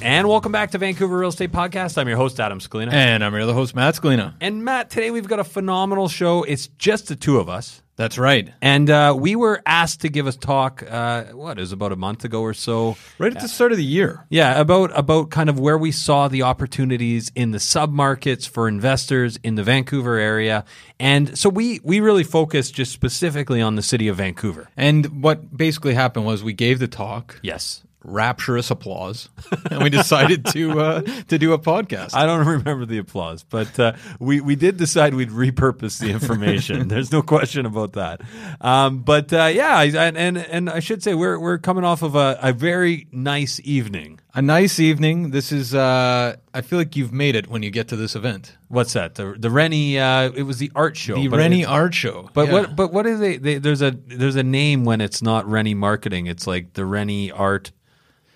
And welcome back to Vancouver Real Estate Podcast. I'm your host, Adam Scalina. And I'm your other host, Matt Scalina. And Matt, today we've got a phenomenal show. It's just the two of us. That's right. And uh, we were asked to give a talk. Uh, what is about a month ago or so? Right at the start of the year. Yeah, about about kind of where we saw the opportunities in the submarkets for investors in the Vancouver area, and so we we really focused just specifically on the city of Vancouver. And what basically happened was we gave the talk. Yes, rapturous applause, and we decided to uh, to do a podcast. I don't remember the applause, but uh, we we did decide we'd repurpose the information. There's no question about that. Um, but uh, yeah, I, and and I should say we're we're coming off of a, a very nice evening. A nice evening. This is. Uh, I feel like you've made it when you get to this event. What's that? The the Rennie. Uh, it was the art show. The Rennie art show. But yeah. what? But what is they, they? There's a there's a name when it's not Rennie marketing. It's like the Rennie art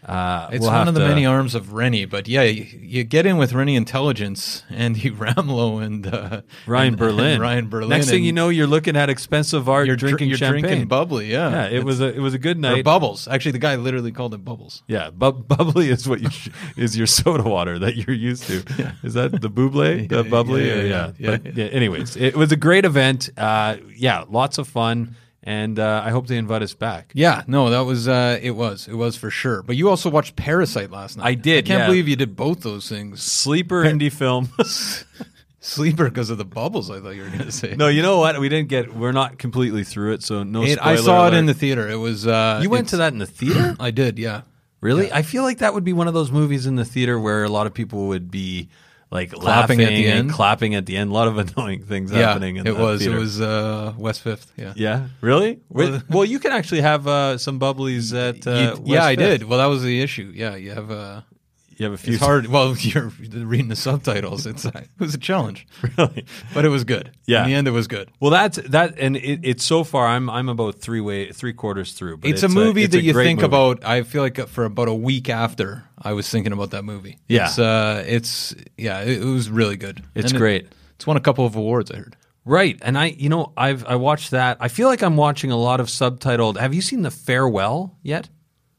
uh, it's we'll one of the to, many arms of Rennie, but yeah, you, you, get in with Rennie Intelligence, Andy Ramlo, and uh, Ryan and, Berlin. And Ryan Berlin. Next thing you know, you're looking at expensive art. You're drinking you're champagne. drinking bubbly. Yeah, yeah. It it's, was a it was a good night. bubbles. Actually, the guy literally called it bubbles. Yeah, bu- bubbly is what you sh- is your soda water that you're used to. Yeah. Is that the buble? The bubbly? Yeah, yeah. yeah, yeah. But, yeah. Anyways, it was a great event. Uh, yeah, lots of fun and uh, I hope they invite us back. Yeah, no, that was uh, it was it was for sure. But you also watched Parasite last night. I did. I can't yeah. believe you did both those things. Sleeper indie film. Sleeper because of the bubbles. I thought you were going to say. No, you know what? We didn't get. We're not completely through it, so no. It, I saw alert. it in the theater. It was. Uh, you went to that in the theater? I did. Yeah. Really? Yeah. I feel like that would be one of those movies in the theater where a lot of people would be like clapping at the end, clapping at the end. A lot of annoying things yeah, happening. In it was. Theater. It was uh, West Fifth. Yeah. Yeah. Really? Well, you can actually have uh, some bubblies at. Uh, you, yeah, I did. Well, that was the issue. Yeah, you have. Uh, you have a few. It's hard. Well, you're reading the subtitles. It's it was a challenge, really, but it was good. Yeah, in the end, it was good. Well, that's that, and it, it's so far. I'm I'm about three way three quarters through. But it's, it's a movie a, it's that you think movie. about. I feel like for about a week after, I was thinking about that movie. Yeah, it's uh, it's yeah, it, it was really good. It's and great. It, it's won a couple of awards. I heard. Right, and I, you know, I've I watched that. I feel like I'm watching a lot of subtitled. Have you seen The Farewell yet?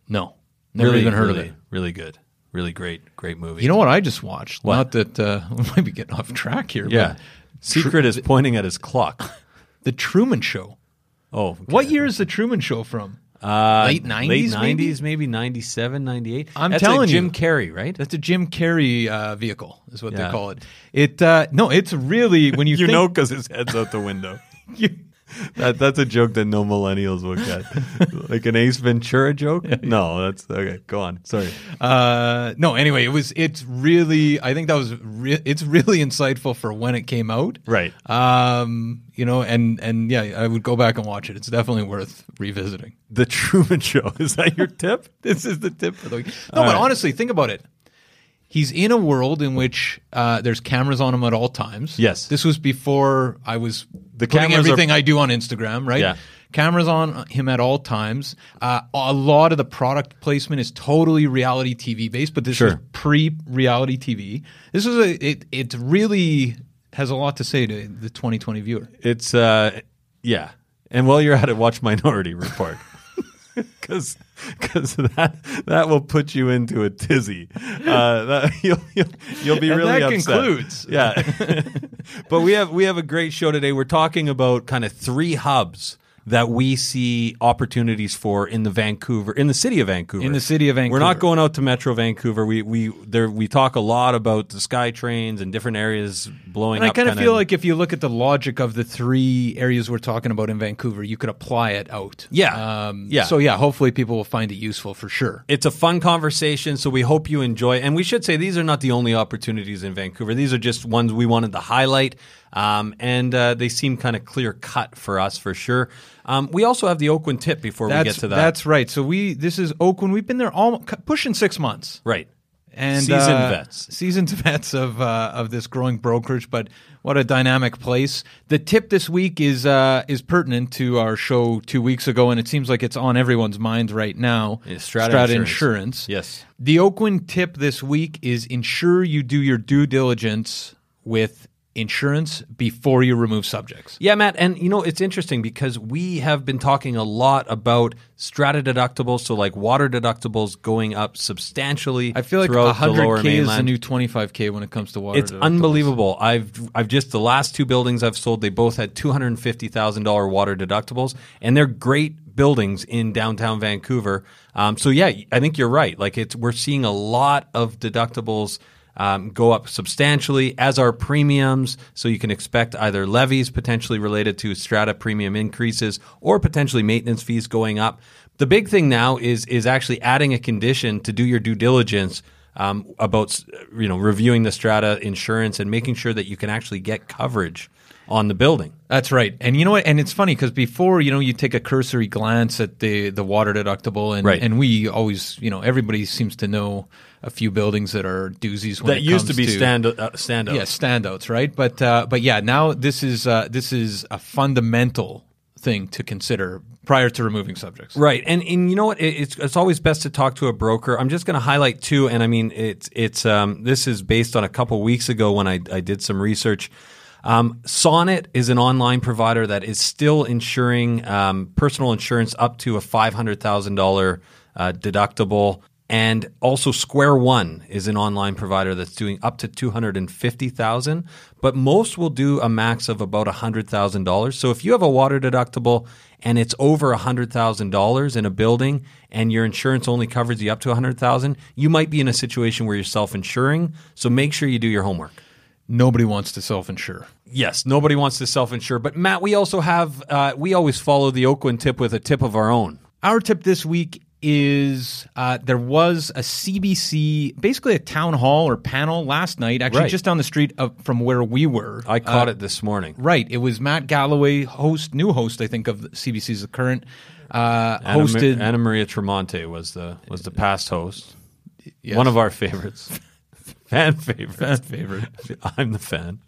No, never really, even heard really, of it. Really good. Really great, great movie. You know what I just watched? What? Not that uh, we might be getting off track here. Yeah. Secret is pointing at his clock. The Truman Show. Oh, okay. What year is The Truman Show from? Uh, Late 90s, late maybe? 90s, maybe 97, 98. I'm That's telling a Jim you. Carrey, right? That's a Jim Carrey uh, vehicle, is what Yeah. they call it. It uh, no, it's really when you, You think, know, because his head's out the window. that that's a joke that no millennials will get, like an Ace Ventura joke. No, that's okay. Go on. Sorry. Uh, no, anyway, it was. It's really. I think that was. Re- it's really insightful for when it came out. Right. Um, you know, and and yeah, I would go back and watch it. It's definitely worth revisiting. The Truman Show. Is that your tip? This is the tip for the week. No, All but right. honestly, think about it. He's in a world in which uh, there's cameras on him at all times. Yes. This was before I was The putting cameras are- everything I do on Instagram, right? Yeah. Cameras on him at all times. Uh, a lot of the product placement is totally reality TV based, but this Sure. was pre-reality TV. This is a it. It really has a lot to say to the 2020 viewer. It's uh, yeah. And while you're at it, watch Minority Report. Because that that will put you into a tizzy. Uh, that, you'll, you'll you'll be And really that upset. concludes. Yeah, but we have we have a great show today. We're talking about kind of three hubs that we see opportunities for in the Vancouver in the city of Vancouver. In the city of Vancouver. We're not going out to Metro Vancouver. We we there we talk a lot about the sky trains and different areas blowing up. And I kind of feel like if you look at the logic of the three areas we're talking about in Vancouver, you could apply it out. Yeah. Um, Yeah. So yeah, hopefully people will find it useful for sure. It's a fun conversation, so we hope you enjoy. And we should say these are not the only opportunities in Vancouver. These are just ones we wanted to highlight, um, and uh, they seem kind of clear cut for us for sure. Um, we also have the Oakwyn tip before we get to that. that's right. So we this is Oakwyn. We've been there all pushing six months. right. and Seasoned uh, vets. seasoned vets of uh, of this growing brokerage. But what a dynamic place! The tip this week is uh, is pertinent to our show two weeks ago, and it seems like it's on everyone's minds right now. Yeah, Strata Insurance. Insurance. Yes. The Oakwyn tip this week is ensure you do your due diligence with insurance before you remove subjects. Yeah, Matt, and you know it's interesting because we have been talking a lot about strata deductibles, so like water deductibles going up substantially. I feel like throughout the lower 100k is the new 25k when it comes to water. It's unbelievable. I've I've just the last two buildings I've sold, they both had two hundred and fifty thousand dollar water deductibles, and they're great buildings in downtown Vancouver. Um, so yeah, I think you're right. Like it's we're seeing a lot of deductibles. Um, go up substantially as are premiums, so you can expect either levies potentially related to strata premium increases or potentially maintenance fees going up. The big thing now is is actually adding a condition to do your due diligence um, about you know reviewing the strata insurance and making sure that you can actually get coverage on the building. That's right. And you know what? And it's funny because before, you know, you take a cursory glance at the the water deductible, and Right. and we always, you know, everybody seems to know a few buildings that are doozies. When That it used to be stand uh, standouts. yeah standouts, right? But uh, but yeah, now this is uh, this is a fundamental thing to consider prior to removing subjects. Right, and and you know what? It's it's always best to talk to a broker. I'm just going to highlight two, and I mean it's it's um, this is based on a couple weeks ago when I I did some research. Um, Sonnet is an online provider that is still insuring um, personal insurance up to a five hundred thousand uh, deductible. And also, Square One is an online provider that's doing up to two hundred and fifty thousand, but most will do a max of about hundred thousand dollars. So if you have a water deductible and it's over hundred thousand dollars in a building, and your insurance only covers you up to a hundred thousand, you might be in a situation where you're self-insuring. So make sure you do your homework. Nobody wants to self insure. Yes, nobody wants to self-insure, but Matt, we also have uh, we always follow the Oakwyn tip with a tip of our own. Our tip this week is uh, there was a CBC, basically a town hall or panel last night, actually Right. just down the street of, from where we were. I caught Uh, it this morning. Right. It was Matt Galloway, host, new host, I think, of CBC's the current. Uh, Anna, hosted. Anna Maria Tremonte was the was the past host. Yes. One of our favorites. fan favorite. Fan favorite. I'm the fan.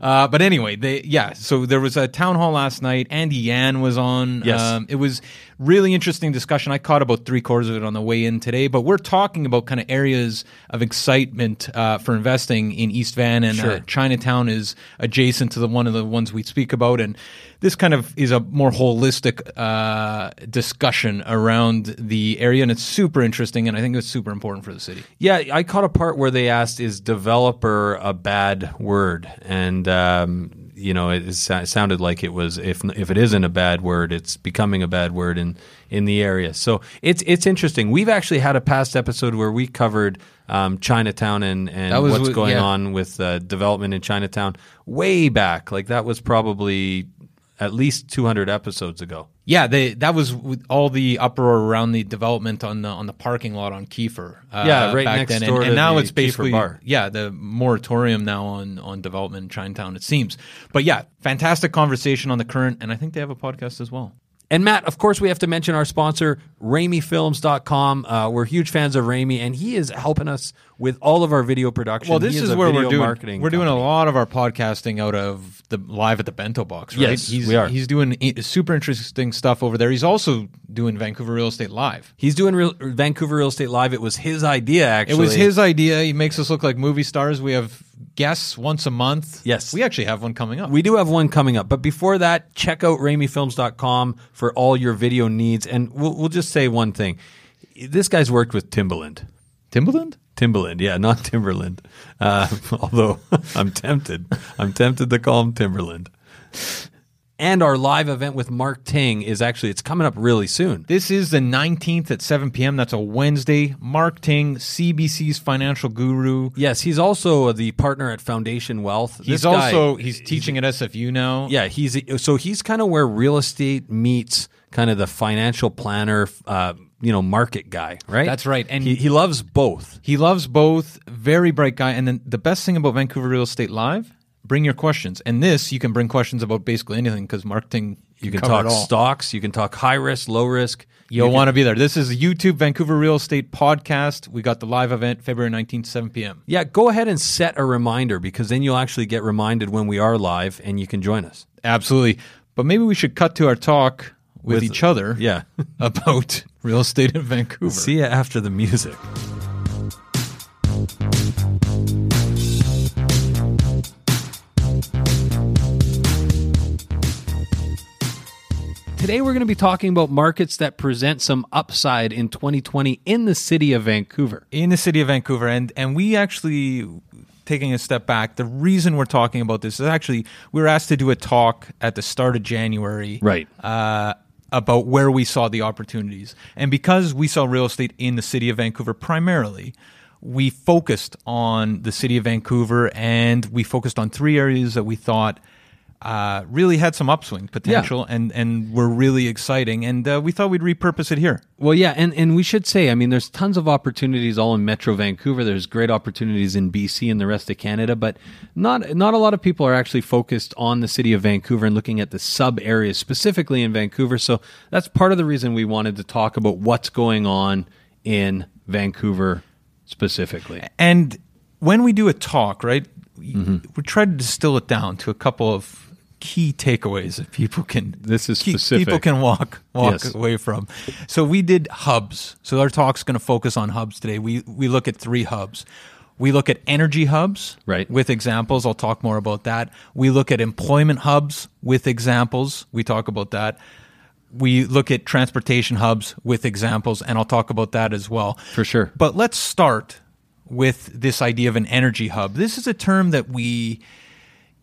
Uh, but anyway, they yeah. So there was a town hall last night. Andy Yan was on. Yes. Um, it was really interesting discussion. I caught about three quarters of it on the way in today. But we're talking about kind of areas of excitement uh, for investing in East Van, and uh, Chinatown is adjacent to the one of the ones we speak about. And this kind of is a more holistic uh, discussion around the area, and it's super interesting. And I think it's super important for the city. Yeah, I caught a part where they asked, "Is developer a bad word?" And um, you know, it, it sounded like it was if if it isn't a bad word, it's becoming a bad word in in the area. So it's it's interesting. We've actually had a past episode where we covered um, Chinatown and and was what's going yeah. on with uh, development in Chinatown way back. Like that was probably at least 200 episodes ago. Yeah, they, that was all the uproar around the development on the on the parking lot on Keefer. Uh, Yeah, right back next then. door and, and now the it's basically bar. yeah the moratorium now on on development in Chinatown. It seems, but yeah, fantastic conversation on the current, and I think they have a podcast as well. And Matt, of course, we have to mention our sponsor, RamyFilms.com. Uh, we're huge fans of Ramy, and he is helping us with all of our video production. Well, this is, a where we're doing marketing. we're doing a lot of our podcasting out of the live at the Bento Box. Right? Yes, he's, we are. He's doing super interesting stuff over there. He's also doing Vancouver Real Estate Live. He's doing real, Vancouver Real Estate Live. It was his idea, actually. It was his idea. He makes us look like movie stars. We have guests once a month. Yes. we actually have one coming up. We do have one coming up, but before that, check out RamyFilms.com for all your video needs. And we'll, we'll just say one thing: this guy's worked with Timbaland. Timbaland. Timbaland, yeah, not Timberland. Uh, although I'm tempted, I'm tempted to call him Timberland. And our live event with Mark Ting is actually it's coming up really soon. This is the 19th at 7 p.m. That's a Wednesday. Mark Ting, CBC's financial guru. Yes, he's also the partner at Foundation Wealth. He's This guy- also he's teaching at SFU now. yeah, he's so he's kind of where real estate meets kind of the financial planner, uh, you know, market guy, right? That's right. And- he, he loves both. He loves both. Very bright guy. And then the best thing about Vancouver Real Estate Live, bring your questions. And this, you can bring questions about basically anything because marketing. You can talk stocks, you can talk high risk, low risk. You'll want to be there. This is YouTube Vancouver Real Estate Podcast. We got the live event February 19th, 7 p.m. Yeah, go ahead and set a reminder because then you'll actually get reminded when we are live and you can join us. Absolutely. But maybe we should cut to our talk with, With- each other Yeah. about real estate in Vancouver. See you after the music. Today, we're going to be talking about markets that present some upside in 2020 in the city of Vancouver. in the city of Vancouver, and and we actually taking a step back. The reason we're talking about this is actually we were asked to do a talk at the start of January, Right. Uh, about where we saw the opportunities, and because we saw real estate in the city of Vancouver primarily. We focused on the city of Vancouver and we focused on three areas that we thought uh, really had some upswing potential and, and were really exciting. And uh, we thought we'd repurpose it here. Well, yeah, and, and we should say, I mean, there's tons of opportunities all in Metro Vancouver. There's great opportunities in BC and the rest of Canada, but not not a lot of people are actually focused on the city of Vancouver and looking at the sub areas specifically in Vancouver. So that's part of the reason we wanted to talk about what's going on in Vancouver specifically. And when we do a talk, right, we, we try to distill it down to a couple of key takeaways that people can This is key- specific. people can walk walk Yes. away from. So we did hubs. So our talk's going to focus on hubs today. We we look at three hubs. We look at energy hubs, Right. with examples. I'll talk more about that. We look at employment hubs with examples. We talk about that. We look at transportation hubs with examples, and I'll talk about that as well. For sure. But let's start with this idea of an energy hub. This is a term that we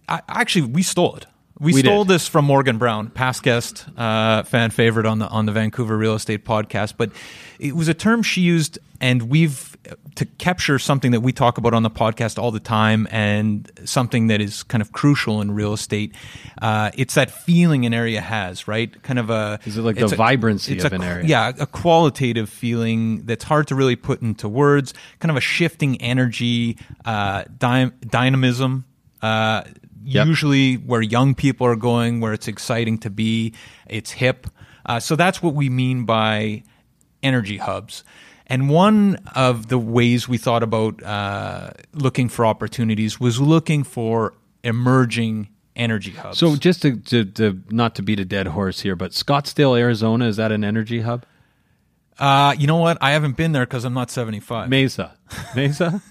I, actually we stole it. We, We stole did. this from Morgan Brown, past guest, uh, fan favorite on the on the Vancouver Real Estate Podcast. But it was a term she used, and we've to capture something that we talk about on the podcast all the time, and something that is kind of crucial in real estate. Uh, it's that feeling an area has, right? Kind of a Is it like the a- vibrancy of a an area? Yeah, a qualitative feeling that's hard to really put into words. Kind of a shifting energy, uh, dy- dynamism. Uh, Yep. Usually, where young people are going, where it's exciting to be, it's hip. Uh, so that's what we mean by energy hubs. And one of the ways we thought about uh, looking for opportunities was looking for emerging energy hubs. So just to, to, to not to beat a dead horse here, but Scottsdale, Arizona, is that an energy hub? Uh, you know what? I haven't been there because I'm not 75. Mesa, Mesa.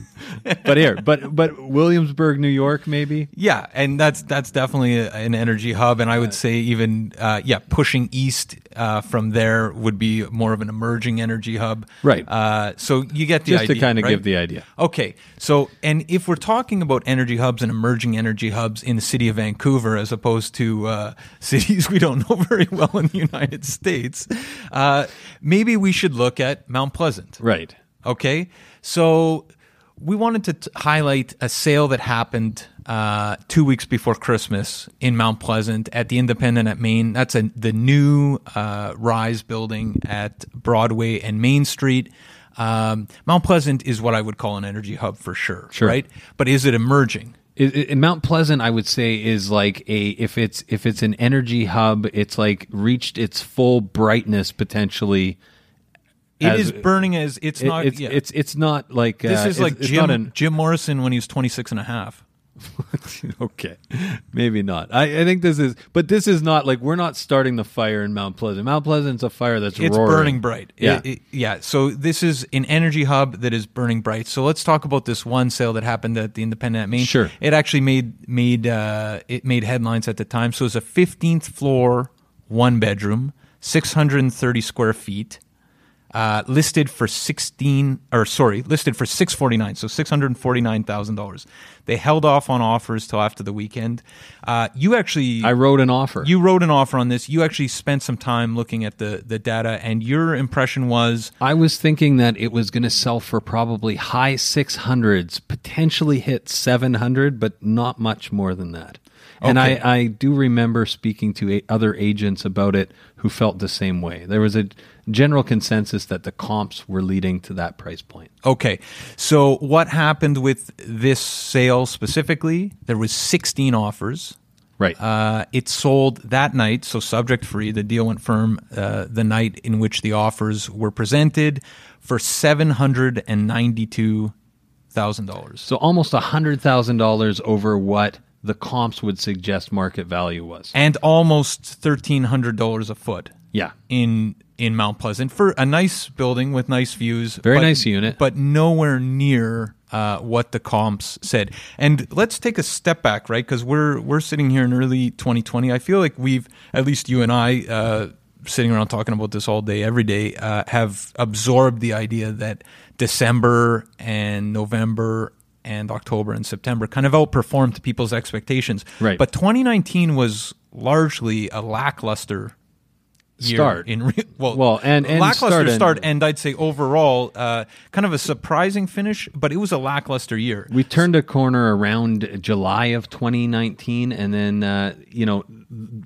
but here, but but Williamsburg, New York, maybe. Yeah, and that's that's definitely a, an energy hub, and I would say even uh, yeah, pushing east uh, from there would be more of an emerging energy hub. Right. Uh, so you get the Just idea, to kind of right? give the idea. Okay, so and if we're talking about energy hubs and emerging energy hubs in the city of Vancouver, as opposed to uh, cities we don't know very well in the United States, uh, maybe we should look at Mount Pleasant. Right. Okay, so we wanted to t- highlight a sale that happened uh, two weeks before Christmas in Mount Pleasant at the Independent at Main. That's a, the new uh, Rize building at Broadway and Main Street. Um, Mount Pleasant is what I would call an energy hub for sure, Sure. right? But is it emerging? I- I- In Mount Pleasant, I would say is like a if it's if it's an energy hub, it's like reached its full brightness potentially. It As- is burning as it's It- not. it's, yeah. it's it's not like this uh, is like Jim, an, Jim Morrison when he was 26 and a half. okay, maybe not. I, I think this is, but this is not like we're not starting the fire in Mount Pleasant. Mount Pleasant's a fire that's it's roaring. burning bright. Yeah. It- it- yeah. So this is an energy hub that is burning bright. So let's talk about this one sale that happened at the Independent at Main. Sure. It actually made made uh, it made headlines at the time. So it's a 15th floor, one bedroom, 630 square feet. Uh, listed for sixteen, or sorry, listed for six forty nine, so six hundred forty nine thousand dollars. They held off on offers till after the weekend. Uh, you actually, I wrote an offer. you wrote an offer on this. You actually spent some time looking at the the data, and your impression was I was thinking that it was going to sell for probably high 600s, potentially hit 700, but not much more than that. And I, I do remember speaking to a, other agents about it who felt the same way. There was a general consensus that the comps were leading to that price point. okay. So what happened with this sale specifically? There was sixteen offers. Right. Uh, it sold that night, so subject free. The deal went firm uh, the night in which the offers were presented for seven hundred and ninety-two thousand dollars. so almost $100,000 over what the comps would suggest market value was. and almost thirteen hundred dollars a foot. Yeah. in in Mount Pleasant for a nice building with nice views. Very but- nice unit. but nowhere near uh, what the comps said. And let's take a step back, right? Because we're we're sitting here in early 2020. I feel like we've at least you and I. Uh, Sitting around talking about this all day, every day, uh, have absorbed the idea that December and November and October and September kind of outperformed people's expectations. Right. But 2019 was largely a lackluster year Start. in re- well, Well, and- and lackluster start start, and- and I'd say overall uh, kind of a surprising finish, but it was a lackluster year. We turned a corner around July of 2019, and then uh, you know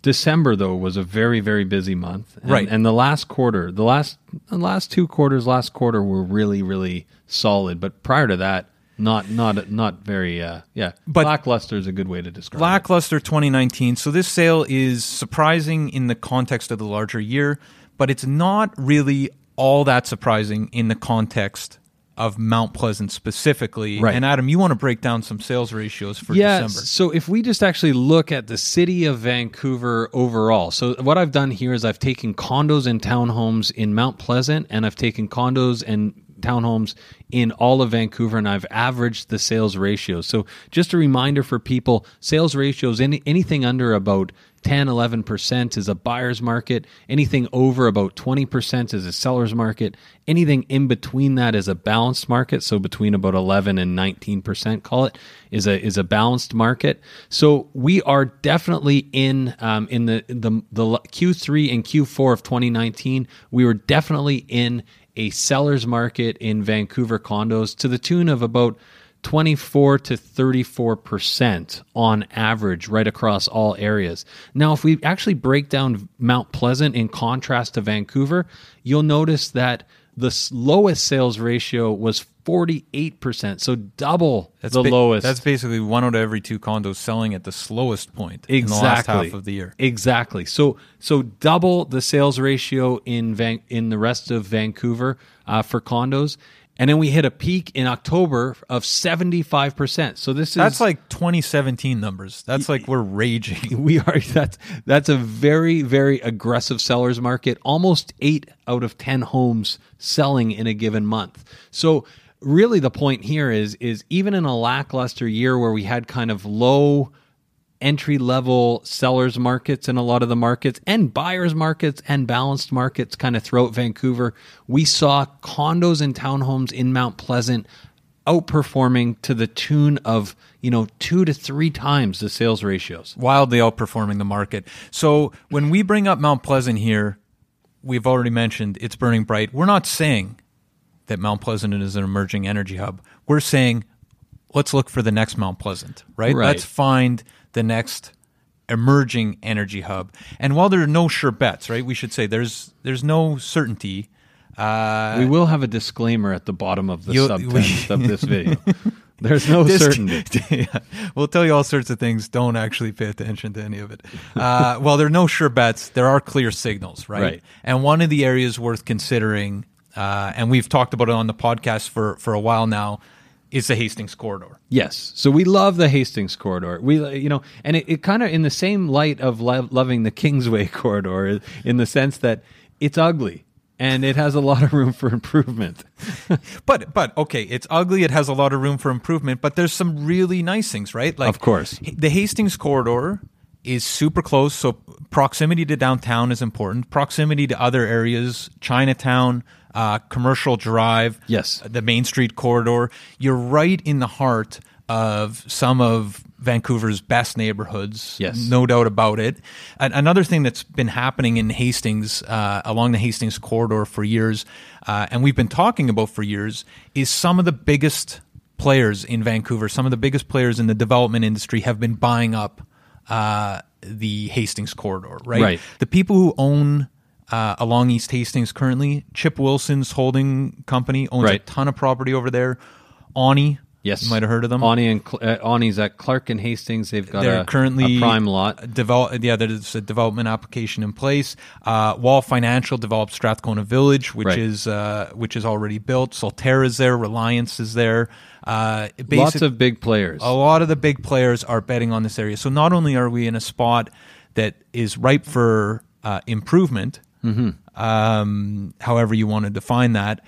December though was a very very busy month, and, Right. And the last quarter, the last the last two quarters, last quarter were really really solid, but prior to that, not not not very uh, yeah. But- lackluster is a good way to describe it. lackluster 2019. So this sale is surprising in the context of the larger year, but it's not really all that surprising in the context of Mount Pleasant specifically. Right. And Adam, you want to break down some sales ratios for yeah, December. So if we just actually look at the city of Vancouver overall, so what I've done here is I've taken condos and townhomes in Mount Pleasant, and I've taken condos and townhomes in all of Vancouver, and I've averaged the sales ratios. So just a reminder for people: sales ratios, any anything under about 10, 11 percent is a buyer's market. Anything over about 20 percent is a seller's market. Anything in between that is a balanced market. So between about 11 and 19 percent, call it, is a is a balanced market. So we are definitely in um, in the the the Q3 and Q4 of 2019. We were definitely in a seller's market in Vancouver condos to the tune of about 24 to 34 percent on average right across all areas. Now, if we actually break down Mount Pleasant in contrast to Vancouver, you'll notice that the lowest sales ratio was 48 percent, so double that's the ba- lowest. That's basically one out of every two condos selling at the slowest point in the last half of the year. Exactly. So so double the sales ratio in Van, in the rest of Vancouver uh, for condos, And then we hit a peak in October of 75%. So this is That's like 2017 numbers. That's like we're raging. we are that's that's a very very aggressive sellers market. Almost 8 out of 10 homes selling in a given month. So really the point here is is even in a lackluster year where we had kind of low entry level sellers markets in a lot of the markets and buyers markets and balanced markets kind of throughout Vancouver. We saw condos and townhomes in Mount Pleasant outperforming to the tune of, you know, 2 to 3 times the sales ratios. Wildly outperforming the market. So when we bring up Mount Pleasant here, we've already mentioned it's burning bright. We're not saying that Mount Pleasant is an emerging energy hub. We're saying let's look for the next Mount Pleasant, right? Right. Let's find the next emerging energy hub. And while there are no sure bets, right? We should say there's there's no certainty. Uh, we will have a disclaimer at the bottom of the subtext of this video. There's no This- certainty. Yeah. We'll tell you all sorts of things. Don't actually pay attention to any of it. Uh, well, there are no sure bets. There are clear signals, right? Right. And one of the areas worth considering, uh, and we've talked about it on the podcast for, for a while now, is the Hastings corridor. Yes. So we love the Hastings corridor. We, you know, and it, it kind of in the same light of lo- loving the Kingsway corridor, in the sense that it's ugly and it has a lot of room for improvement. But but okay, it's ugly. It has a lot of room for improvement. But there's some really nice things, right? Like Of course. the Hastings corridor is super close. So proximity to downtown is important. Proximity to other areas, Chinatown, uh, Commercial Drive, Yes. the Main Street corridor. You're right in the heart of some of Vancouver's best neighborhoods. Yes. no doubt about it. An- another thing that's been happening in Hastings, uh, along the Hastings corridor for years, uh, and we've been talking about for years, is some of the biggest players in Vancouver, some of the biggest players in the development industry have been buying up uh, the Hastings corridor, right? Right. The people who own uh, along East Hastings currently, Chip Wilson's holding company owns a ton of property over there. Onni, Yes. you might have heard of them. Onni and uh, Onni's at Clark and Hastings. They've got They're a, currently a prime lot. Develop, yeah, there's a development application in place. Uh, Wall Financial developed Strathcona Village, which Right. is uh, which is already built. Solterra is there. Reliance is there. Uh, Lots of big players. a lot of the big players are betting on this area. So not only are we in a spot that is ripe for uh, improvement, Mm-hmm. um, however you want to define that,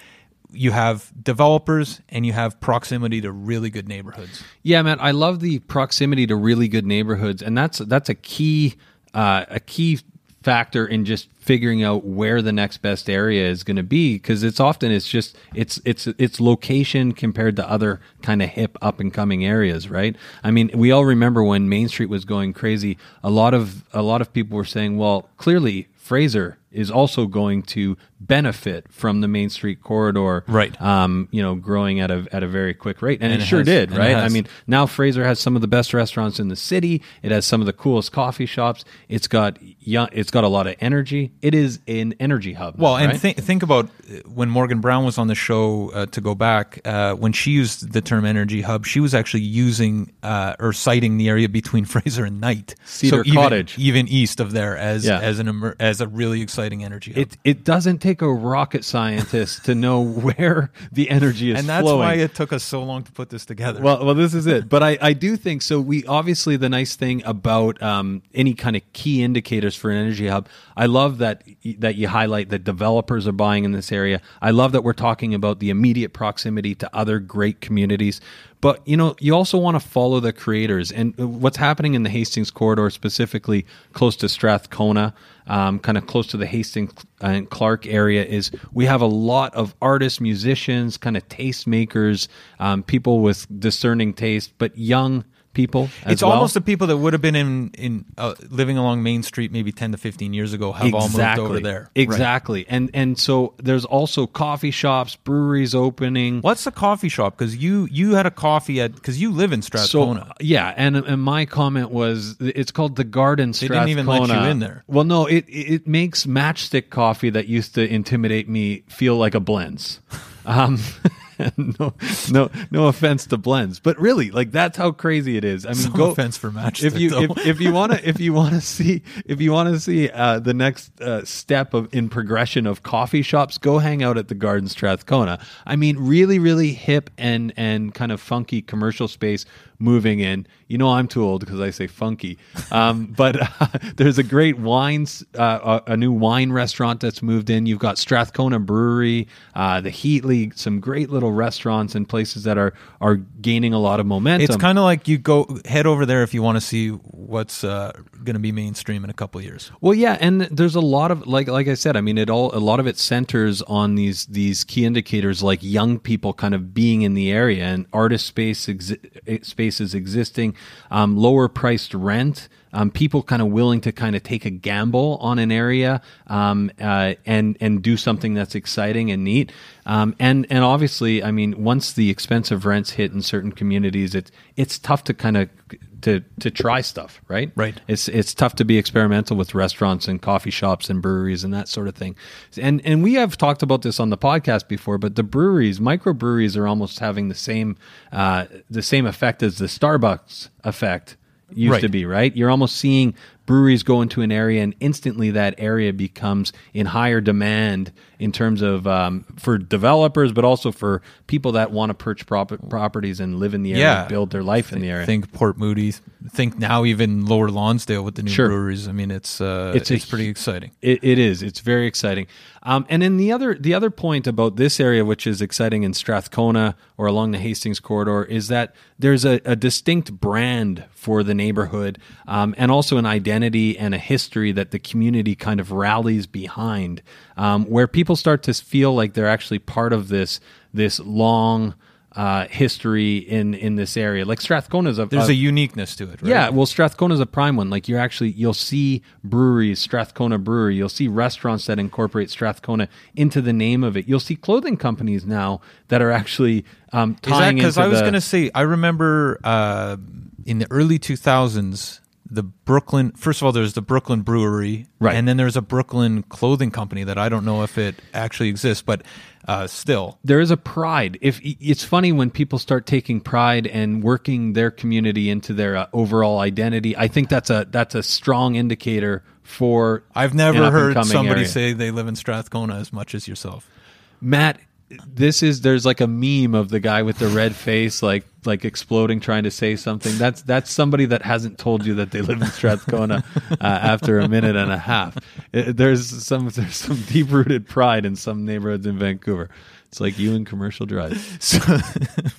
you have developers and you have proximity to really good neighborhoods. Yeah, man, I love the proximity to really good neighborhoods, and that's that's a key uh, a key factor in just figuring out where the next best area is going to be because it's often it's just it's it's it's location compared to other kind of hip up and coming areas right i mean we all remember when main street was going crazy a lot of a lot of people were saying well clearly fraser is also going to benefit from the main street corridor Right. um you know growing at a at a very quick rate and, And it, it sure has- did right i mean now Fraser has some of the best restaurants in the city. It has some of the coolest coffee shops. It's got young, it's got a lot of energy. It is an energy hub. now, Well, and right? think think about uh, when Morgan Brown was on the show. Uh, to go back, uh, when she used the term energy hub, she was actually using uh, or citing the area between Fraser and Knight, Cedar even, Cottage. even east of there, as Yeah. as an emer- as a really exciting energy hub. it it doesn't take a rocket scientist to know where the energy is and that's flowing. why it took us so long to put this together. Well, well, this is it. But I, I do think so. We obviously the nice thing about um, any kind of key indicators for an energy hub. I love that that you highlight that developers are buying in this area. I love that we're talking about the immediate proximity to other great communities. But you know, you also want to follow the creators and what's happening in the Hastings corridor, specifically close to Strathcona, um, kind of close to the Hastings and Clark area, is we have a lot of artists, musicians, kind of tastemakers, um, people with discerning taste, but young people. As it's well. almost the people that would have been in in uh, living along Main Street maybe ten to fifteen years ago have all moved over there. Right. Exactly. And and so there's also coffee shops, breweries opening. What's the coffee shop? Because you you had a coffee at because you live in So Strathcona. yeah, and and my comment was it's called the Garden They didn't even let you in there. Well, no, it it makes matchstick coffee that used to intimidate me feel like a Blenz. Um, no, no, no offense to Blenz, but really, like that's how crazy it is. I mean, Some go offense for match. if you if, if you want to if you want to see if you want to see uh, the next uh, step of in progression of coffee shops, go hang out at the Garden Strathcona. I mean, really, really hip and and kind of funky commercial space moving in. You know, I'm too old because I say funky, um, but uh, there's a great wines, uh, a, a new wine restaurant that's moved in. You've got Strathcona Brewery, uh, the Heatley, some great little restaurants and places that are are gaining a lot of momentum. it's kind of like you go head over there if you want to see what's uh, going to be mainstream in a couple of years. Well, yeah, and there's a lot of like like I said. I mean, it all a lot of it centers on these these key indicators like young people kind of being in the area and artist space exi- spaces existing, um, lower priced rent. Um, people kind of willing to kind of take a gamble on an area um, uh, and and do something that's exciting and neat. Um, and and obviously, I mean, once the expensive rents hit in certain communities, it's it's tough to kind of to to try stuff, right? Right. It's it's tough to be experimental with restaurants and coffee shops and breweries and that sort of thing. And and we have talked about this on the podcast before, but the breweries, microbreweries, are almost having the same uh, the same effect as the Starbucks effect used Right. to be, right? You're almost seeing breweries go into an area and instantly that area becomes in higher demand in terms of um, for developers, but also for people that want to purchase prop- properties and live in the area, Yeah. build their life in the area. Think Port Moody. Think now even Lower Lonsdale with the new Sure. breweries. I mean, it's uh, It's it's, a pretty exciting. It, it is. It's very exciting. Um, and then the other the other point about this area, which is exciting in Strathcona or along the Hastings corridor, is that there's a, a distinct brand for the neighborhood, um, and also an identity and a history that the community kind of rallies behind, um, where people start to feel like they're actually part of this this long. Uh, history in in this area, like Strathcona is a There's a- a uniqueness to it. Right? yeah, well, Strathcona's a prime one. Like you're actually, you'll see breweries, Strathcona Brewery. You'll see restaurants that incorporate Strathcona into the name of it. You'll see clothing companies now that are actually um, Is that tying because I was going to say I remember uh, in the early 2000s the Brooklyn. First of all, there's the Brooklyn Brewery, Right. and then there's a Brooklyn clothing company that I don't know if it actually exists, but uh, still, there is a pride. If it's funny when people start taking pride and working their community into their uh, overall identity, I think that's a that's a strong indicator for. I've never heard somebody area. say they live in Strathcona as much as yourself. Matt, this is there's like a meme of the guy with the red face, like like exploding, trying to say something. That's that's somebody that hasn't told you that they live in Strathcona uh, after a minute and a half. It- there's some there's some deep rooted pride in some neighborhoods in Vancouver. It's like you in Commercial Drive. So,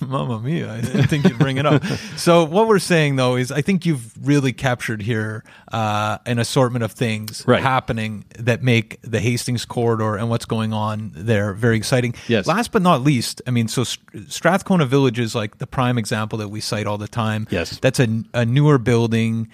Mamma mia! I didn't think you'd bring it up. So, what we're saying though is, I think you've really captured here uh, an assortment of things Right. happening that make the Hastings corridor and what's going on there very exciting. Yes. Last but not least, I mean, so Strathcona Village is like the prime example that we cite all the time. Yes. that's a, a newer building,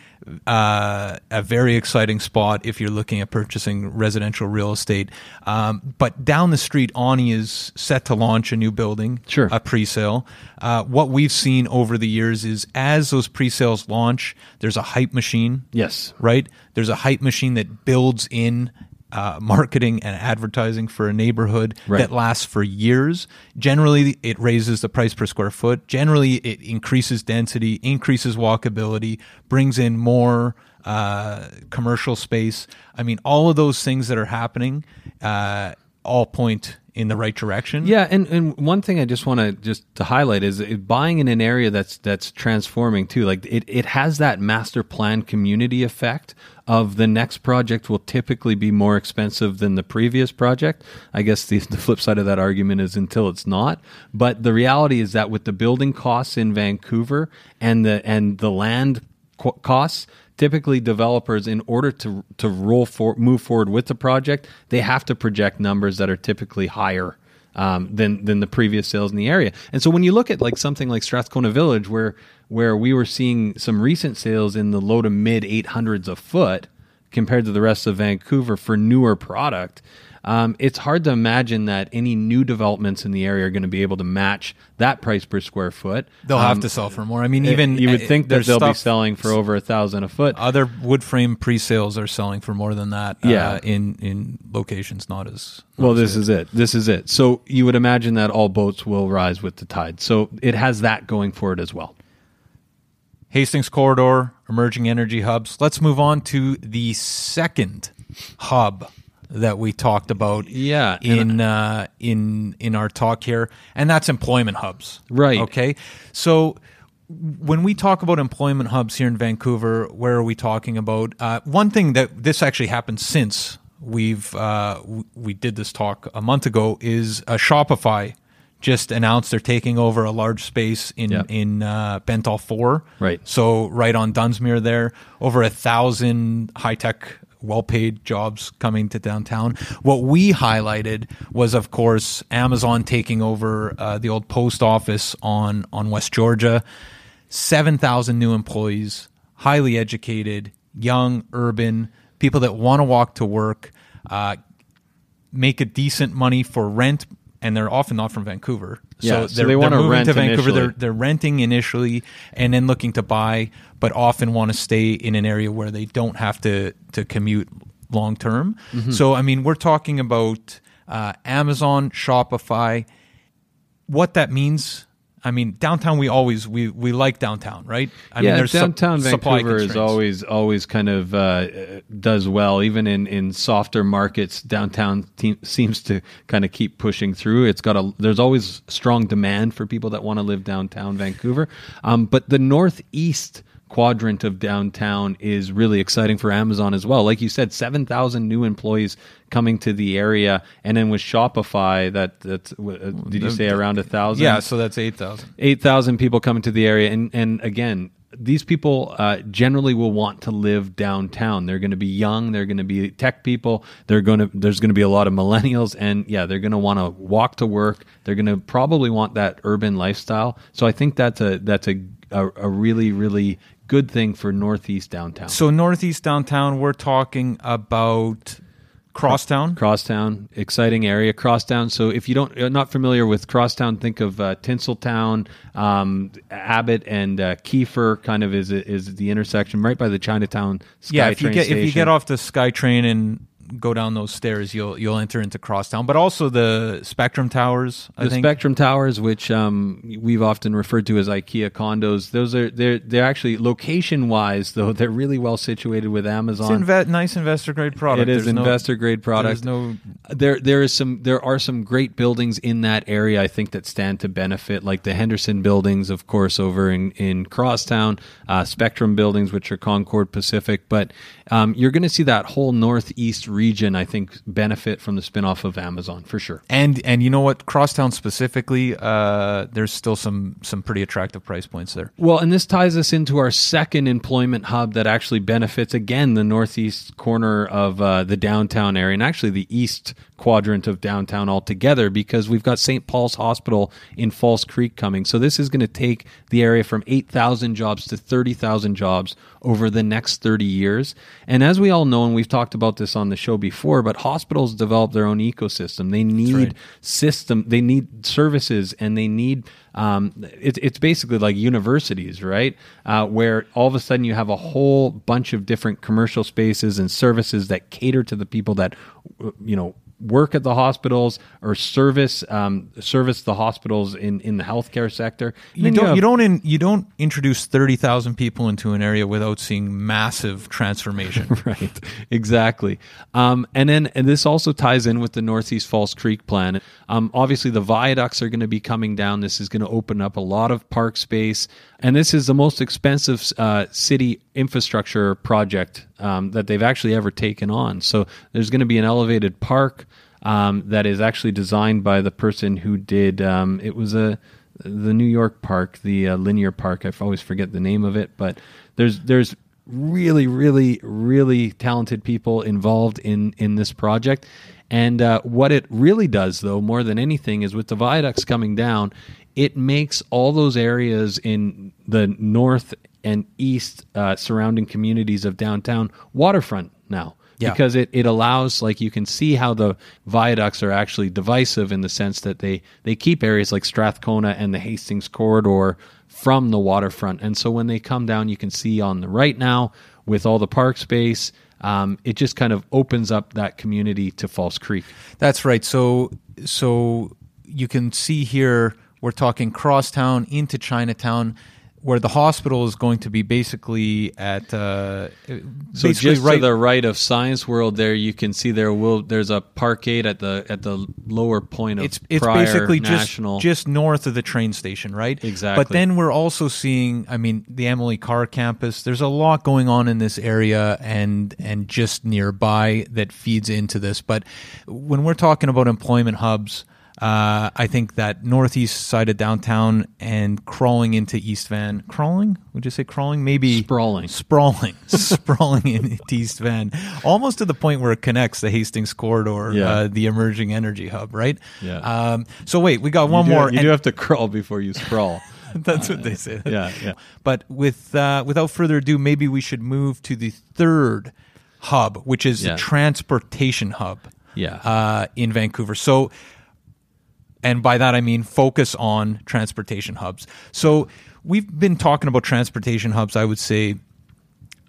uh, a very exciting spot if you're looking at purchasing residential real estate. Um, but down the street, Onni is set to launch a new building, Sure. a pre-sale. Uh, what we've seen over the years is as those pre-sales launch, there's a hype machine Yes. right? There's a hype machine that builds in uh, marketing and advertising for a neighborhood Right. that lasts for years. Generally, it raises the price per square foot. Generally, it increases density, increases walkability, brings in more uh, commercial space. I mean, all of those things that are happening uh, all point in the right direction. Yeah, and, and one thing I just want to just to highlight is buying in an area that's that's transforming too. Like it, it has that master plan community effect of the next project will typically be more expensive than the previous project. I guess the, the flip side of that argument is until it's not. But the reality is that with the building costs in Vancouver and the and the land costs typically developers in order to to roll for move forward with the project they have to project numbers that are typically higher um, than than the previous sales in the area. And so when you look at like something like Strathcona Village where where we were seeing some recent sales in the low to mid 800s a foot compared to the rest of Vancouver for newer product, um, it's hard to imagine that any new developments in the area are going to be able to match that price per square foot. They'll Um, have to sell for more. I mean, even you would uh, think that they'll be selling for over a thousand a foot. Other wood frame pre-sales are selling for more than that. Yeah. uh, in in locations not as Well, this is it. This is it. So you would imagine that all boats will rise with the tide. So it has that going for it as well. Hastings Corridor, emerging energy hubs. Let's move on to the second hub that we talked about. Yeah, in uh, in in our talk here, and that's employment hubs. Right. Okay. So when we talk about employment hubs here in Vancouver, where are we talking about? Uh, one thing that this actually happened since we've uh, w- we did this talk a month ago is uh, Shopify just announced they're taking over a large space in Yeah. in uh, Bentall Four. Right. So right on Dunsmuir there, over a thousand high tech, well paid jobs coming to downtown. What we highlighted was, of course, Amazon taking over uh, the old post office on on West Georgia. Seven thousand new employees, highly educated, young, urban people that want to walk to work. Uh, make a decent money for rent, and they're often not from Vancouver. Yeah, so so they're, they they're wanna moving rent to Vancouver. They're, they're renting initially, and then looking to buy, but often want to stay in an area where they don't have to to commute long term. Mm-hmm. So, I mean, we're talking about uh, Amazon, Shopify. What that means. I mean, downtown. We always we we like downtown, right? I yeah, mean, there's downtown supply Vancouver is always always kind of uh, does well, even in, in softer markets. Downtown te- seems to kind of keep pushing through. It's got a there's always strong demand for people that want to live downtown Vancouver. Um, but the northeast quadrant of downtown is really exciting for Amazon as well. Like you said, seven thousand new employees coming to the area, and then with Shopify, that that's uh, did you say around a thousand? Yeah, so that's eight thousand. 8,000 people coming to the area. And, and again, these people uh, generally will want to live downtown. They're going to be young. They're going to be tech people. They're going to, there's going to be a lot of millennials. And yeah, they're going to want to walk to work. They're going to probably want that urban lifestyle. So I think that's a, that's a, a, a really, really good thing for Northeast downtown. So northeast downtown, we're talking about Crosstown. Crosstown, exciting area. Crosstown. So if you don't, you're not familiar with Crosstown, think of uh, Tinseltown, um, Abbott, and uh, Keefer. Kind of is is the intersection right by the Chinatown. Sky yeah, if you get if you get off the SkyTrain and go down those stairs, you'll you'll enter into Crosstown. But also the Spectrum Towers. I the think. Spectrum Towers, which um, we've often referred to as IKEA condos, those are they're they're actually location wise though they're really well situated with Amazon. it's inve- nice investor grade product. It is There's no- investor grade product. There's no there there is some there are some great buildings in that area I think that stand to benefit like the Henderson buildings of course over in in Crosstown uh, Spectrum buildings which are Concord Pacific but um, you're going to see that whole northeast region I think benefit from the spinoff of Amazon for sure and and you know what Crosstown specifically, uh, there's still some some pretty attractive price points there. Well, and this ties us into our second employment hub that actually benefits again the northeast corner of uh, the downtown area and actually the east quadrant of downtown altogether because we've got St. Paul's Hospital in False Creek coming. So this is going to take the area from 8,000 jobs to 30,000 jobs over the next 30 years. And as we all know, and we've talked about this on the show before, but hospitals develop their own ecosystem. They need right. system, they need services, and they need um, it, it's basically like universities, right? Uh, where all of a sudden you have a whole bunch of different commercial spaces and services that cater to the people that you know work at the hospitals or service um, service the hospitals in, in the healthcare sector. You don't have- you don't in, you don't introduce thirty thousand people into an area without seeing massive transformation. right exactly um, and then and this also ties in with the northeast False Creek plan um, obviously the viaducts are going to be coming down this is going to open up a lot of park space and this is the most expensive uh, city infrastructure project um, that they've actually ever taken on so there's going to be an elevated park um, that is actually designed by the person who did um, it was a the New York park, the uh, linear park. I always forget the name of it, but there's there's really, really, really talented people involved in in this project. And uh, what it really does, though, more than anything, is with the viaducts coming down, it makes all those areas in the north and east uh, surrounding communities of downtown waterfront now. Yeah. Because it, it allows like you can see how the viaducts are actually divisive in the sense that they they keep areas like Strathcona and the Hastings corridor from the waterfront. And so when they come down you can see on the right now with all the park space, um, it just kind of opens up that community to False Creek. That's right. So so you can see here we're talking crosstown into Chinatown, where the hospital is going to be basically at uh, So basically just right to the right of Science World, there you can see there will there's a parkade at the at the lower point of it's it's basically just just north of the train station, right? Exactly. But then we're also seeing, I mean, the Emily Carr campus. There's a lot going on in this area and and just nearby that feeds into this. But when we're talking about employment hubs. Uh, I think that northeast side of downtown and crawling into East Van, crawling? Would you say crawling? Maybe Sprawling. sprawling, sprawling into East Van, almost to the point where it connects the Hastings corridor, Yeah. uh, the emerging energy hub, right? Yeah. Um, so wait, we got one you do, more. You and do have to crawl before you sprawl. that's what they say. yeah, yeah. But with uh, without further ado, maybe we should move to the third hub, which is Yeah. the transportation hub. Yeah. Uh, in Vancouver. So, and by that I mean focus on transportation hubs. So we've been talking about transportation hubs. I would say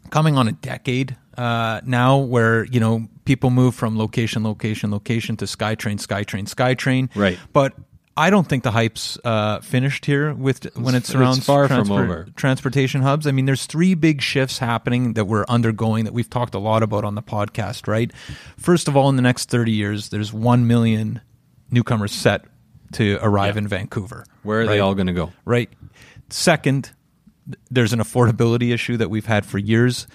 coming on a decade uh, now, where you know people move from location, location, location to SkyTrain, SkyTrain, SkyTrain. Right. But I don't think the hype's uh, finished here with when it It's- surrounds it's far from over. transportation hubs. I mean, there's three big shifts happening that we're undergoing that we've talked a lot about on the podcast. Right. First of all, in the next 30 years, there's one million newcomers set to arrive Yeah. in Vancouver. Where are they all going to go? right? Second, there's an affordability issue that we've had for years.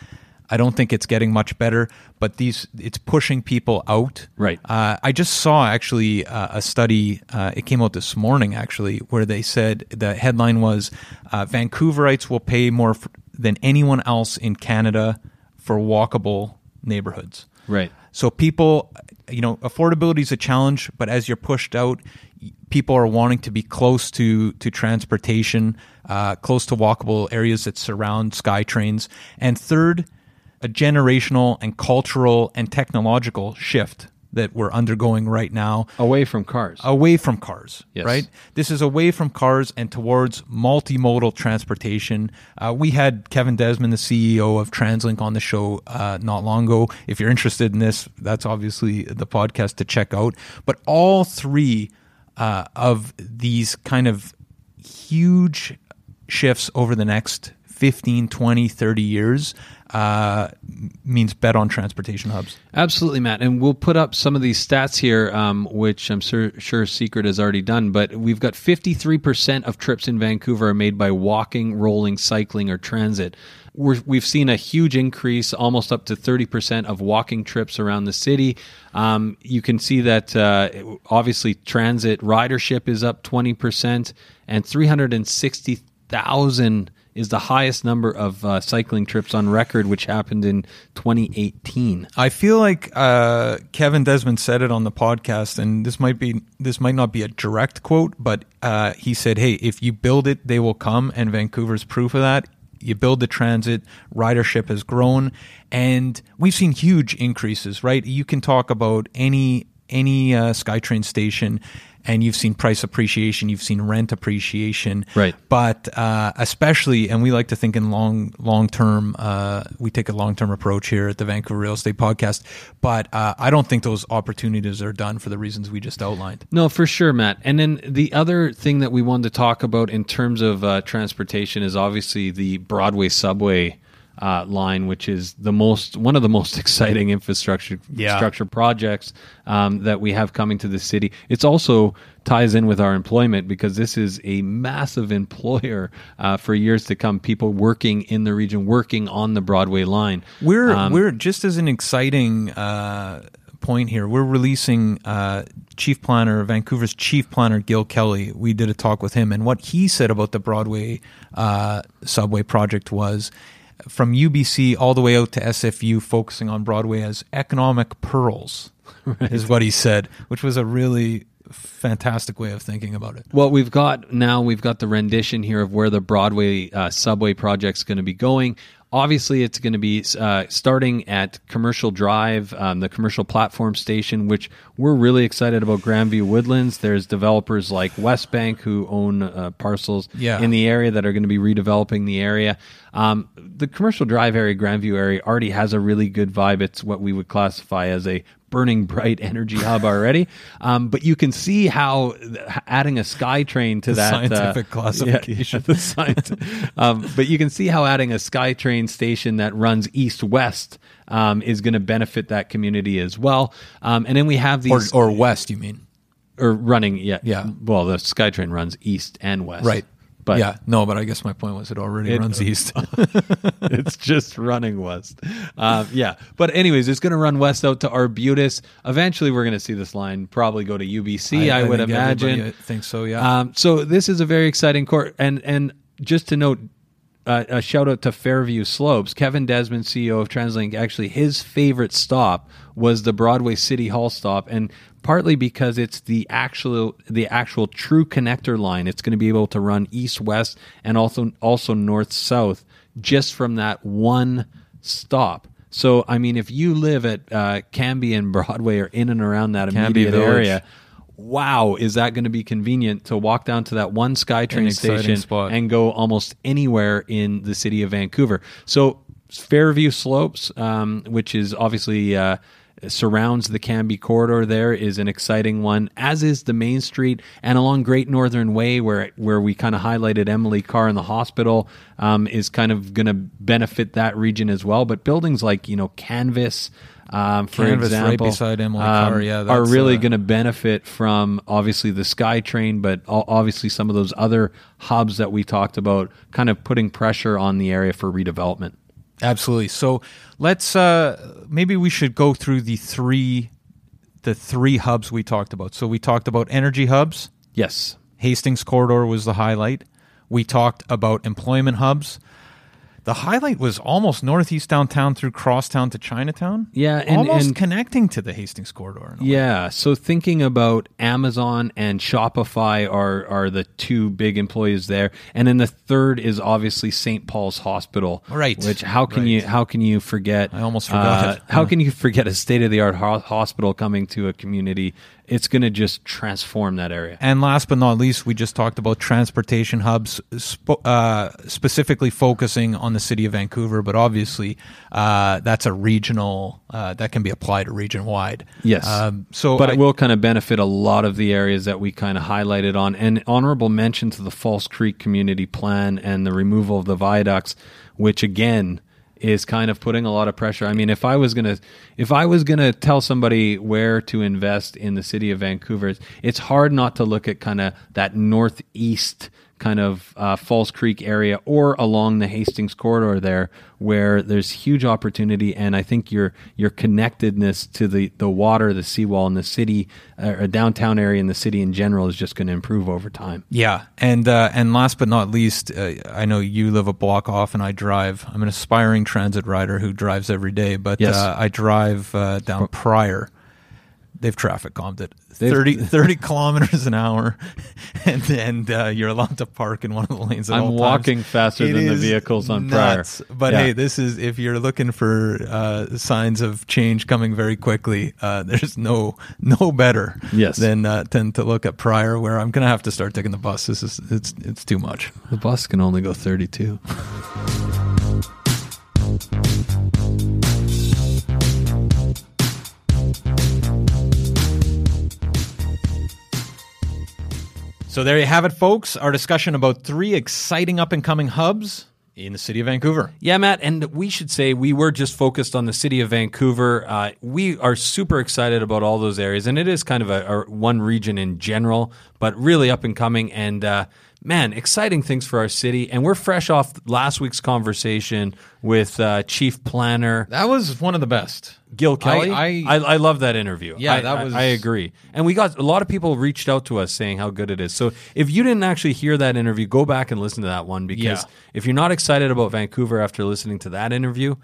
I don't think it's getting much better, but these it's pushing people out. Right. Uh, I just saw actually uh, a study. Uh, it came out this morning actually, where they said the headline was uh, Vancouverites will pay more f- than anyone else in Canada for walkable neighborhoods. Right. So people, you know, affordability is a challenge, but as you're pushed out, people are wanting to be close to to transportation, uh, close to walkable areas that surround SkyTrains. And third, a generational and cultural and technological shift that we're undergoing right now Away from cars. away from cars, Yes. right? This is away from cars and towards multimodal transportation. Uh, we had Kevin Desmond, the CEO of TransLink, on the show uh, not long ago. If you're interested in this, that's obviously the podcast to check out. But all three uh, of these kind of huge shifts over the next 15, 20, 30 years uh, means bet on transportation hubs. Absolutely, Matt. And we'll put up some of these stats here, um, which I'm sure, sure Secret has already done. But we've got 53% of trips in Vancouver are made by walking, rolling, cycling, or transit. We're, we've seen a huge increase, almost up to 30% of walking trips around the city. Um, you can see that uh, obviously transit ridership is up 20%, and 360,000 is the highest number of uh, cycling trips on record, which happened in 2018. I feel like uh, Kevin Desmond said it on the podcast, and this might be this might not be a direct quote, but uh, he said, "Hey, if you build it, they will come," and Vancouver's proof of that. You build the transit, ridership has grown, and we've seen huge increases. Right? You can talk about any any uh, SkyTrain station. And you've seen price appreciation, you've seen rent appreciation, Right. But uh, especially, and we like to think in long long term. Uh, we take a long term approach here at the Vancouver Real Estate Podcast. But uh, I don't think those opportunities are done for the reasons we just outlined. No, for sure, Matt. And then the other thing that we wanted to talk about in terms of uh, transportation is obviously the Broadway subway uh, line, which is the most one of the most exciting infrastructure Yeah. structure projects um, that we have coming to the city. It's also ties in with our employment because this is a massive employer uh, for years to come. People working in the region, working on the Broadway line. We're Um, we're just as an exciting uh, point here. We're releasing uh, chief planner Vancouver's chief planner Gil Kelley. We did a talk with him, and what he said about the Broadway uh, subway project was. From UBC all the way out to SFU, focusing on Broadway as economic pearls, is what he said, which was a really fantastic way of thinking about it. Well, we've got now we've got the rendition here of where the Broadway uh, subway project's going to be going. Obviously, it's going to be uh, starting at Commercial Drive, um, the commercial platform station, which we're really excited about. Grandview Woodlands. There's developers like Westbank who own uh, parcels Yeah. in the area that are going to be redeveloping the area. Um, the Commercial Drive area, Grandview area, already has a really good vibe. It's what we would classify as a burning bright energy hub already. Um, but you can see how adding a SkyTrain to The that uh, scientific yeah, classification. yeah, science. um, but you can see how adding a SkyTrain station that runs east west um, is going to benefit that community as well. Um, and then we have Or, these or west, you mean? or running yeah Yeah. Well, the SkyTrain runs east and west. Right. But yeah, no, but I guess my point was it already It- runs east. it's just running west. Um, yeah. But anyways, it's going to run west out to Arbutus. Eventually, we're going to see this line probably go to UBC. I, would think imagine. I think so. Yeah. Um, so this is a very exciting court, and and just to note, uh, a shout out to Fairview Slopes. Kevin Desmond, CEO of TransLink, actually his favorite stop was the Broadway City Hall stop, and partly because it's the actual the actual true connector line. It's going to be able to run east west and also also north south just from that one stop. So I mean, if you live at uh, Cambie and Broadway or in and around that Cambie immediate Village. area wow, is that going to be convenient to walk down to that one SkyTrain station spot. and go almost anywhere in the city of Vancouver? So Fairview Slopes, um, which is obviously uh, surrounds the Cambie corridor, there is an exciting one. As is the Main Street and along Great Northern Way, where where we kind of highlighted Emily Carr in the hospital, um, is kind of going to benefit that region as well. But buildings like you know Canvas. Um, for Canvas right example, beside Emily um, Carr, yeah, are really uh, going to benefit from obviously the SkyTrain, but obviously some of those other hubs that we talked about, kind of putting pressure on the area for redevelopment. Absolutely. So let's uh, maybe we should go through the three the three hubs we talked about. So we talked about energy hubs. Yes, Hastings corridor was the highlight. We talked about employment hubs. The highlight was almost northeast downtown through crosstown to Chinatown. Yeah, and- almost and- connecting to the Hastings corridor. a way. yeah. So thinking about Amazon and Shopify are are the two big employees there, and then the third is obviously St. Paul's Hospital. Right, Which how can you how can you forget? I almost forgot uh, it. How Yeah. can you forget a state of the art ho- hospital coming to a community? It's going to just transform that area. And last but not least, we just talked about transportation hubs, sp- uh, specifically focusing on the city of Vancouver, but obviously uh, that's a regional, uh, that can be applied region wide. Yes. Um, so, but I- it will kind of benefit a lot of the areas that we kind of highlighted on. And honorable mention to the False Creek Community Plan and the removal of the viaducts, which again is kind of putting a lot of pressure. I mean, if I was gonna, if I was gonna tell somebody where to invest in the city of Vancouver, it's hard not to look at kind of that northeast kind of uh, False Creek area or along the Hastings corridor there, where there's huge opportunity, and I think your your connectedness to the the water, the seawall, and the city, uh, or downtown area, and the city in general is just going to improve over time. Yeah, and uh, and last but not least, uh, I know you live a block off, and I drive. I'm an aspiring transit rider who drives every day, but Yes. uh, I drive uh, down Prior. They've traffic calmed it They've- 30, 30 kilometers an hour, and and uh, you're allowed to park in one of the lanes. At I'm all times. walking faster It than the vehicles on nuts. But Yeah. hey, this is if you're looking for uh, signs of change coming very quickly. Uh, there's no no better Yes. than uh, than to look at Prior, where I'm gonna have to start taking the bus. This is it's it's too much. The bus can only go 32. So there you have it, folks. Our discussion about three exciting up and coming hubs in the city of Vancouver. Yeah, Matt, and we should say we were just focused on the city of Vancouver. Uh, we are super excited about all those areas, and it is kind of a, a one region in general, but really up and coming. And uh, man, exciting things for our city. And we're fresh off last week's conversation with uh, Chief Planner That was one of the best. Gil Kelley. I- I, I love that interview. Yeah, I, that I- was- I, agree. And we got a lot of people reached out to us saying how good it is. So if you didn't actually hear that interview, go back and listen to that one because Yeah. if you're not excited about Vancouver after listening to that interview,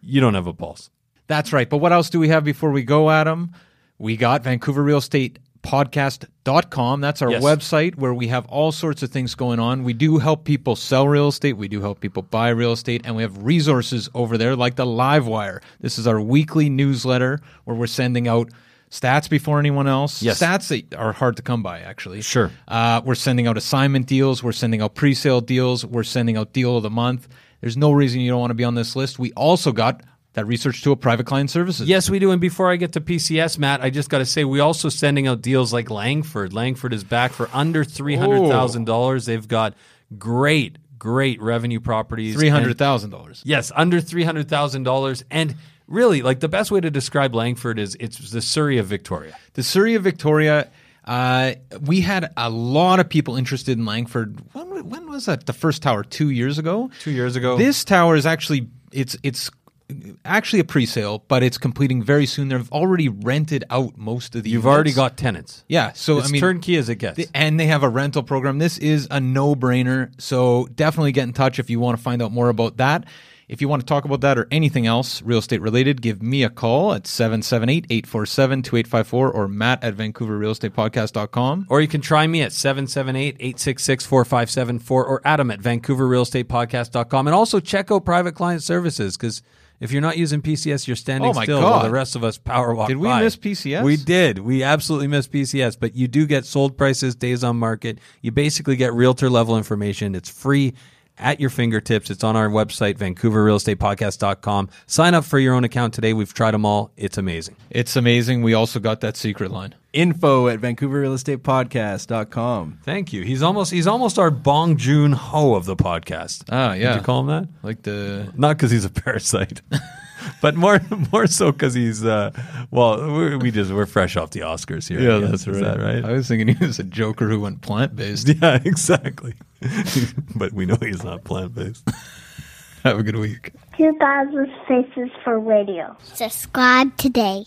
you don't have a pulse. That's right. But what else do we have before we go, Adam? We got Vancouver Real Estate realestatePodcast.com. That's our Yes. website where we have all sorts of things going on. We do help people sell real estate, we do help people buy real estate, and we have resources over there like the Livewire. This is our weekly newsletter where we're sending out stats before anyone else. Yes. Stats that are hard to come by, actually. Sure. Uh, we're sending out assignment deals. We're sending out pre-sale deals. We're sending out deal of the month. There's no reason you don't want to be on this list. We also got that research to a private client services. Yes, we do. And before I get to PCS, Matt, I just got to say we also sending out deals like Langford. Langford is back for under three hundred thousand dollars. They've got great, great revenue properties. Three hundred And- thousand dollars. Yes, under three hundred thousand dollars. And really, like the best way to describe Langford is it's the Surrey of Victoria. The Surrey of Victoria. Uh, we had a lot of people interested in Langford. When, when was that? The first tower two years ago. Two years ago. This tower is actually it's it's actually a pre-sale, but it's completing very soon. They've already rented out most of the. You've units. already got tenants. yeah. So It's I mean, turnkey as it gets. And they have a rental program. This is a no-brainer. So definitely get in touch if you want to find out more about that. If you want to talk about that or anything else real estate related, give me a call at 778-847-2854 or matt at vancouverrealestatepodcast.com. Or you can try me at 778-866-4574 or Adam at vancouverrealestatepodcast.com. And also check out private client services because if you're not using PCS, you're standing Oh still while God. the rest of us power walk Did we by. miss PCS? We did. We absolutely missed PCS, but you do get sold prices, days on market. You basically get realtor level information. It's free at your fingertips. It's on our website, vancouverrealestatepodcast.com. Sign up for your own account today. We've tried them all. It's amazing. It's amazing. We also got that secret line. Info at VancouverRealEstatePodcast.com. Thank you. He's almost he's almost our Bong Joon Ho of the podcast. Ah, yeah. Did you call him that? Like the Not because he's a parasite, but more more so because he's uh, well, we, we just we're fresh off the Oscars here. I guess. Is that right? I was thinking he was a Joker who went plant-based. yeah, exactly. but we know he's not plant based. Have a good week. 2000 Faces for Radio. Subscribe today.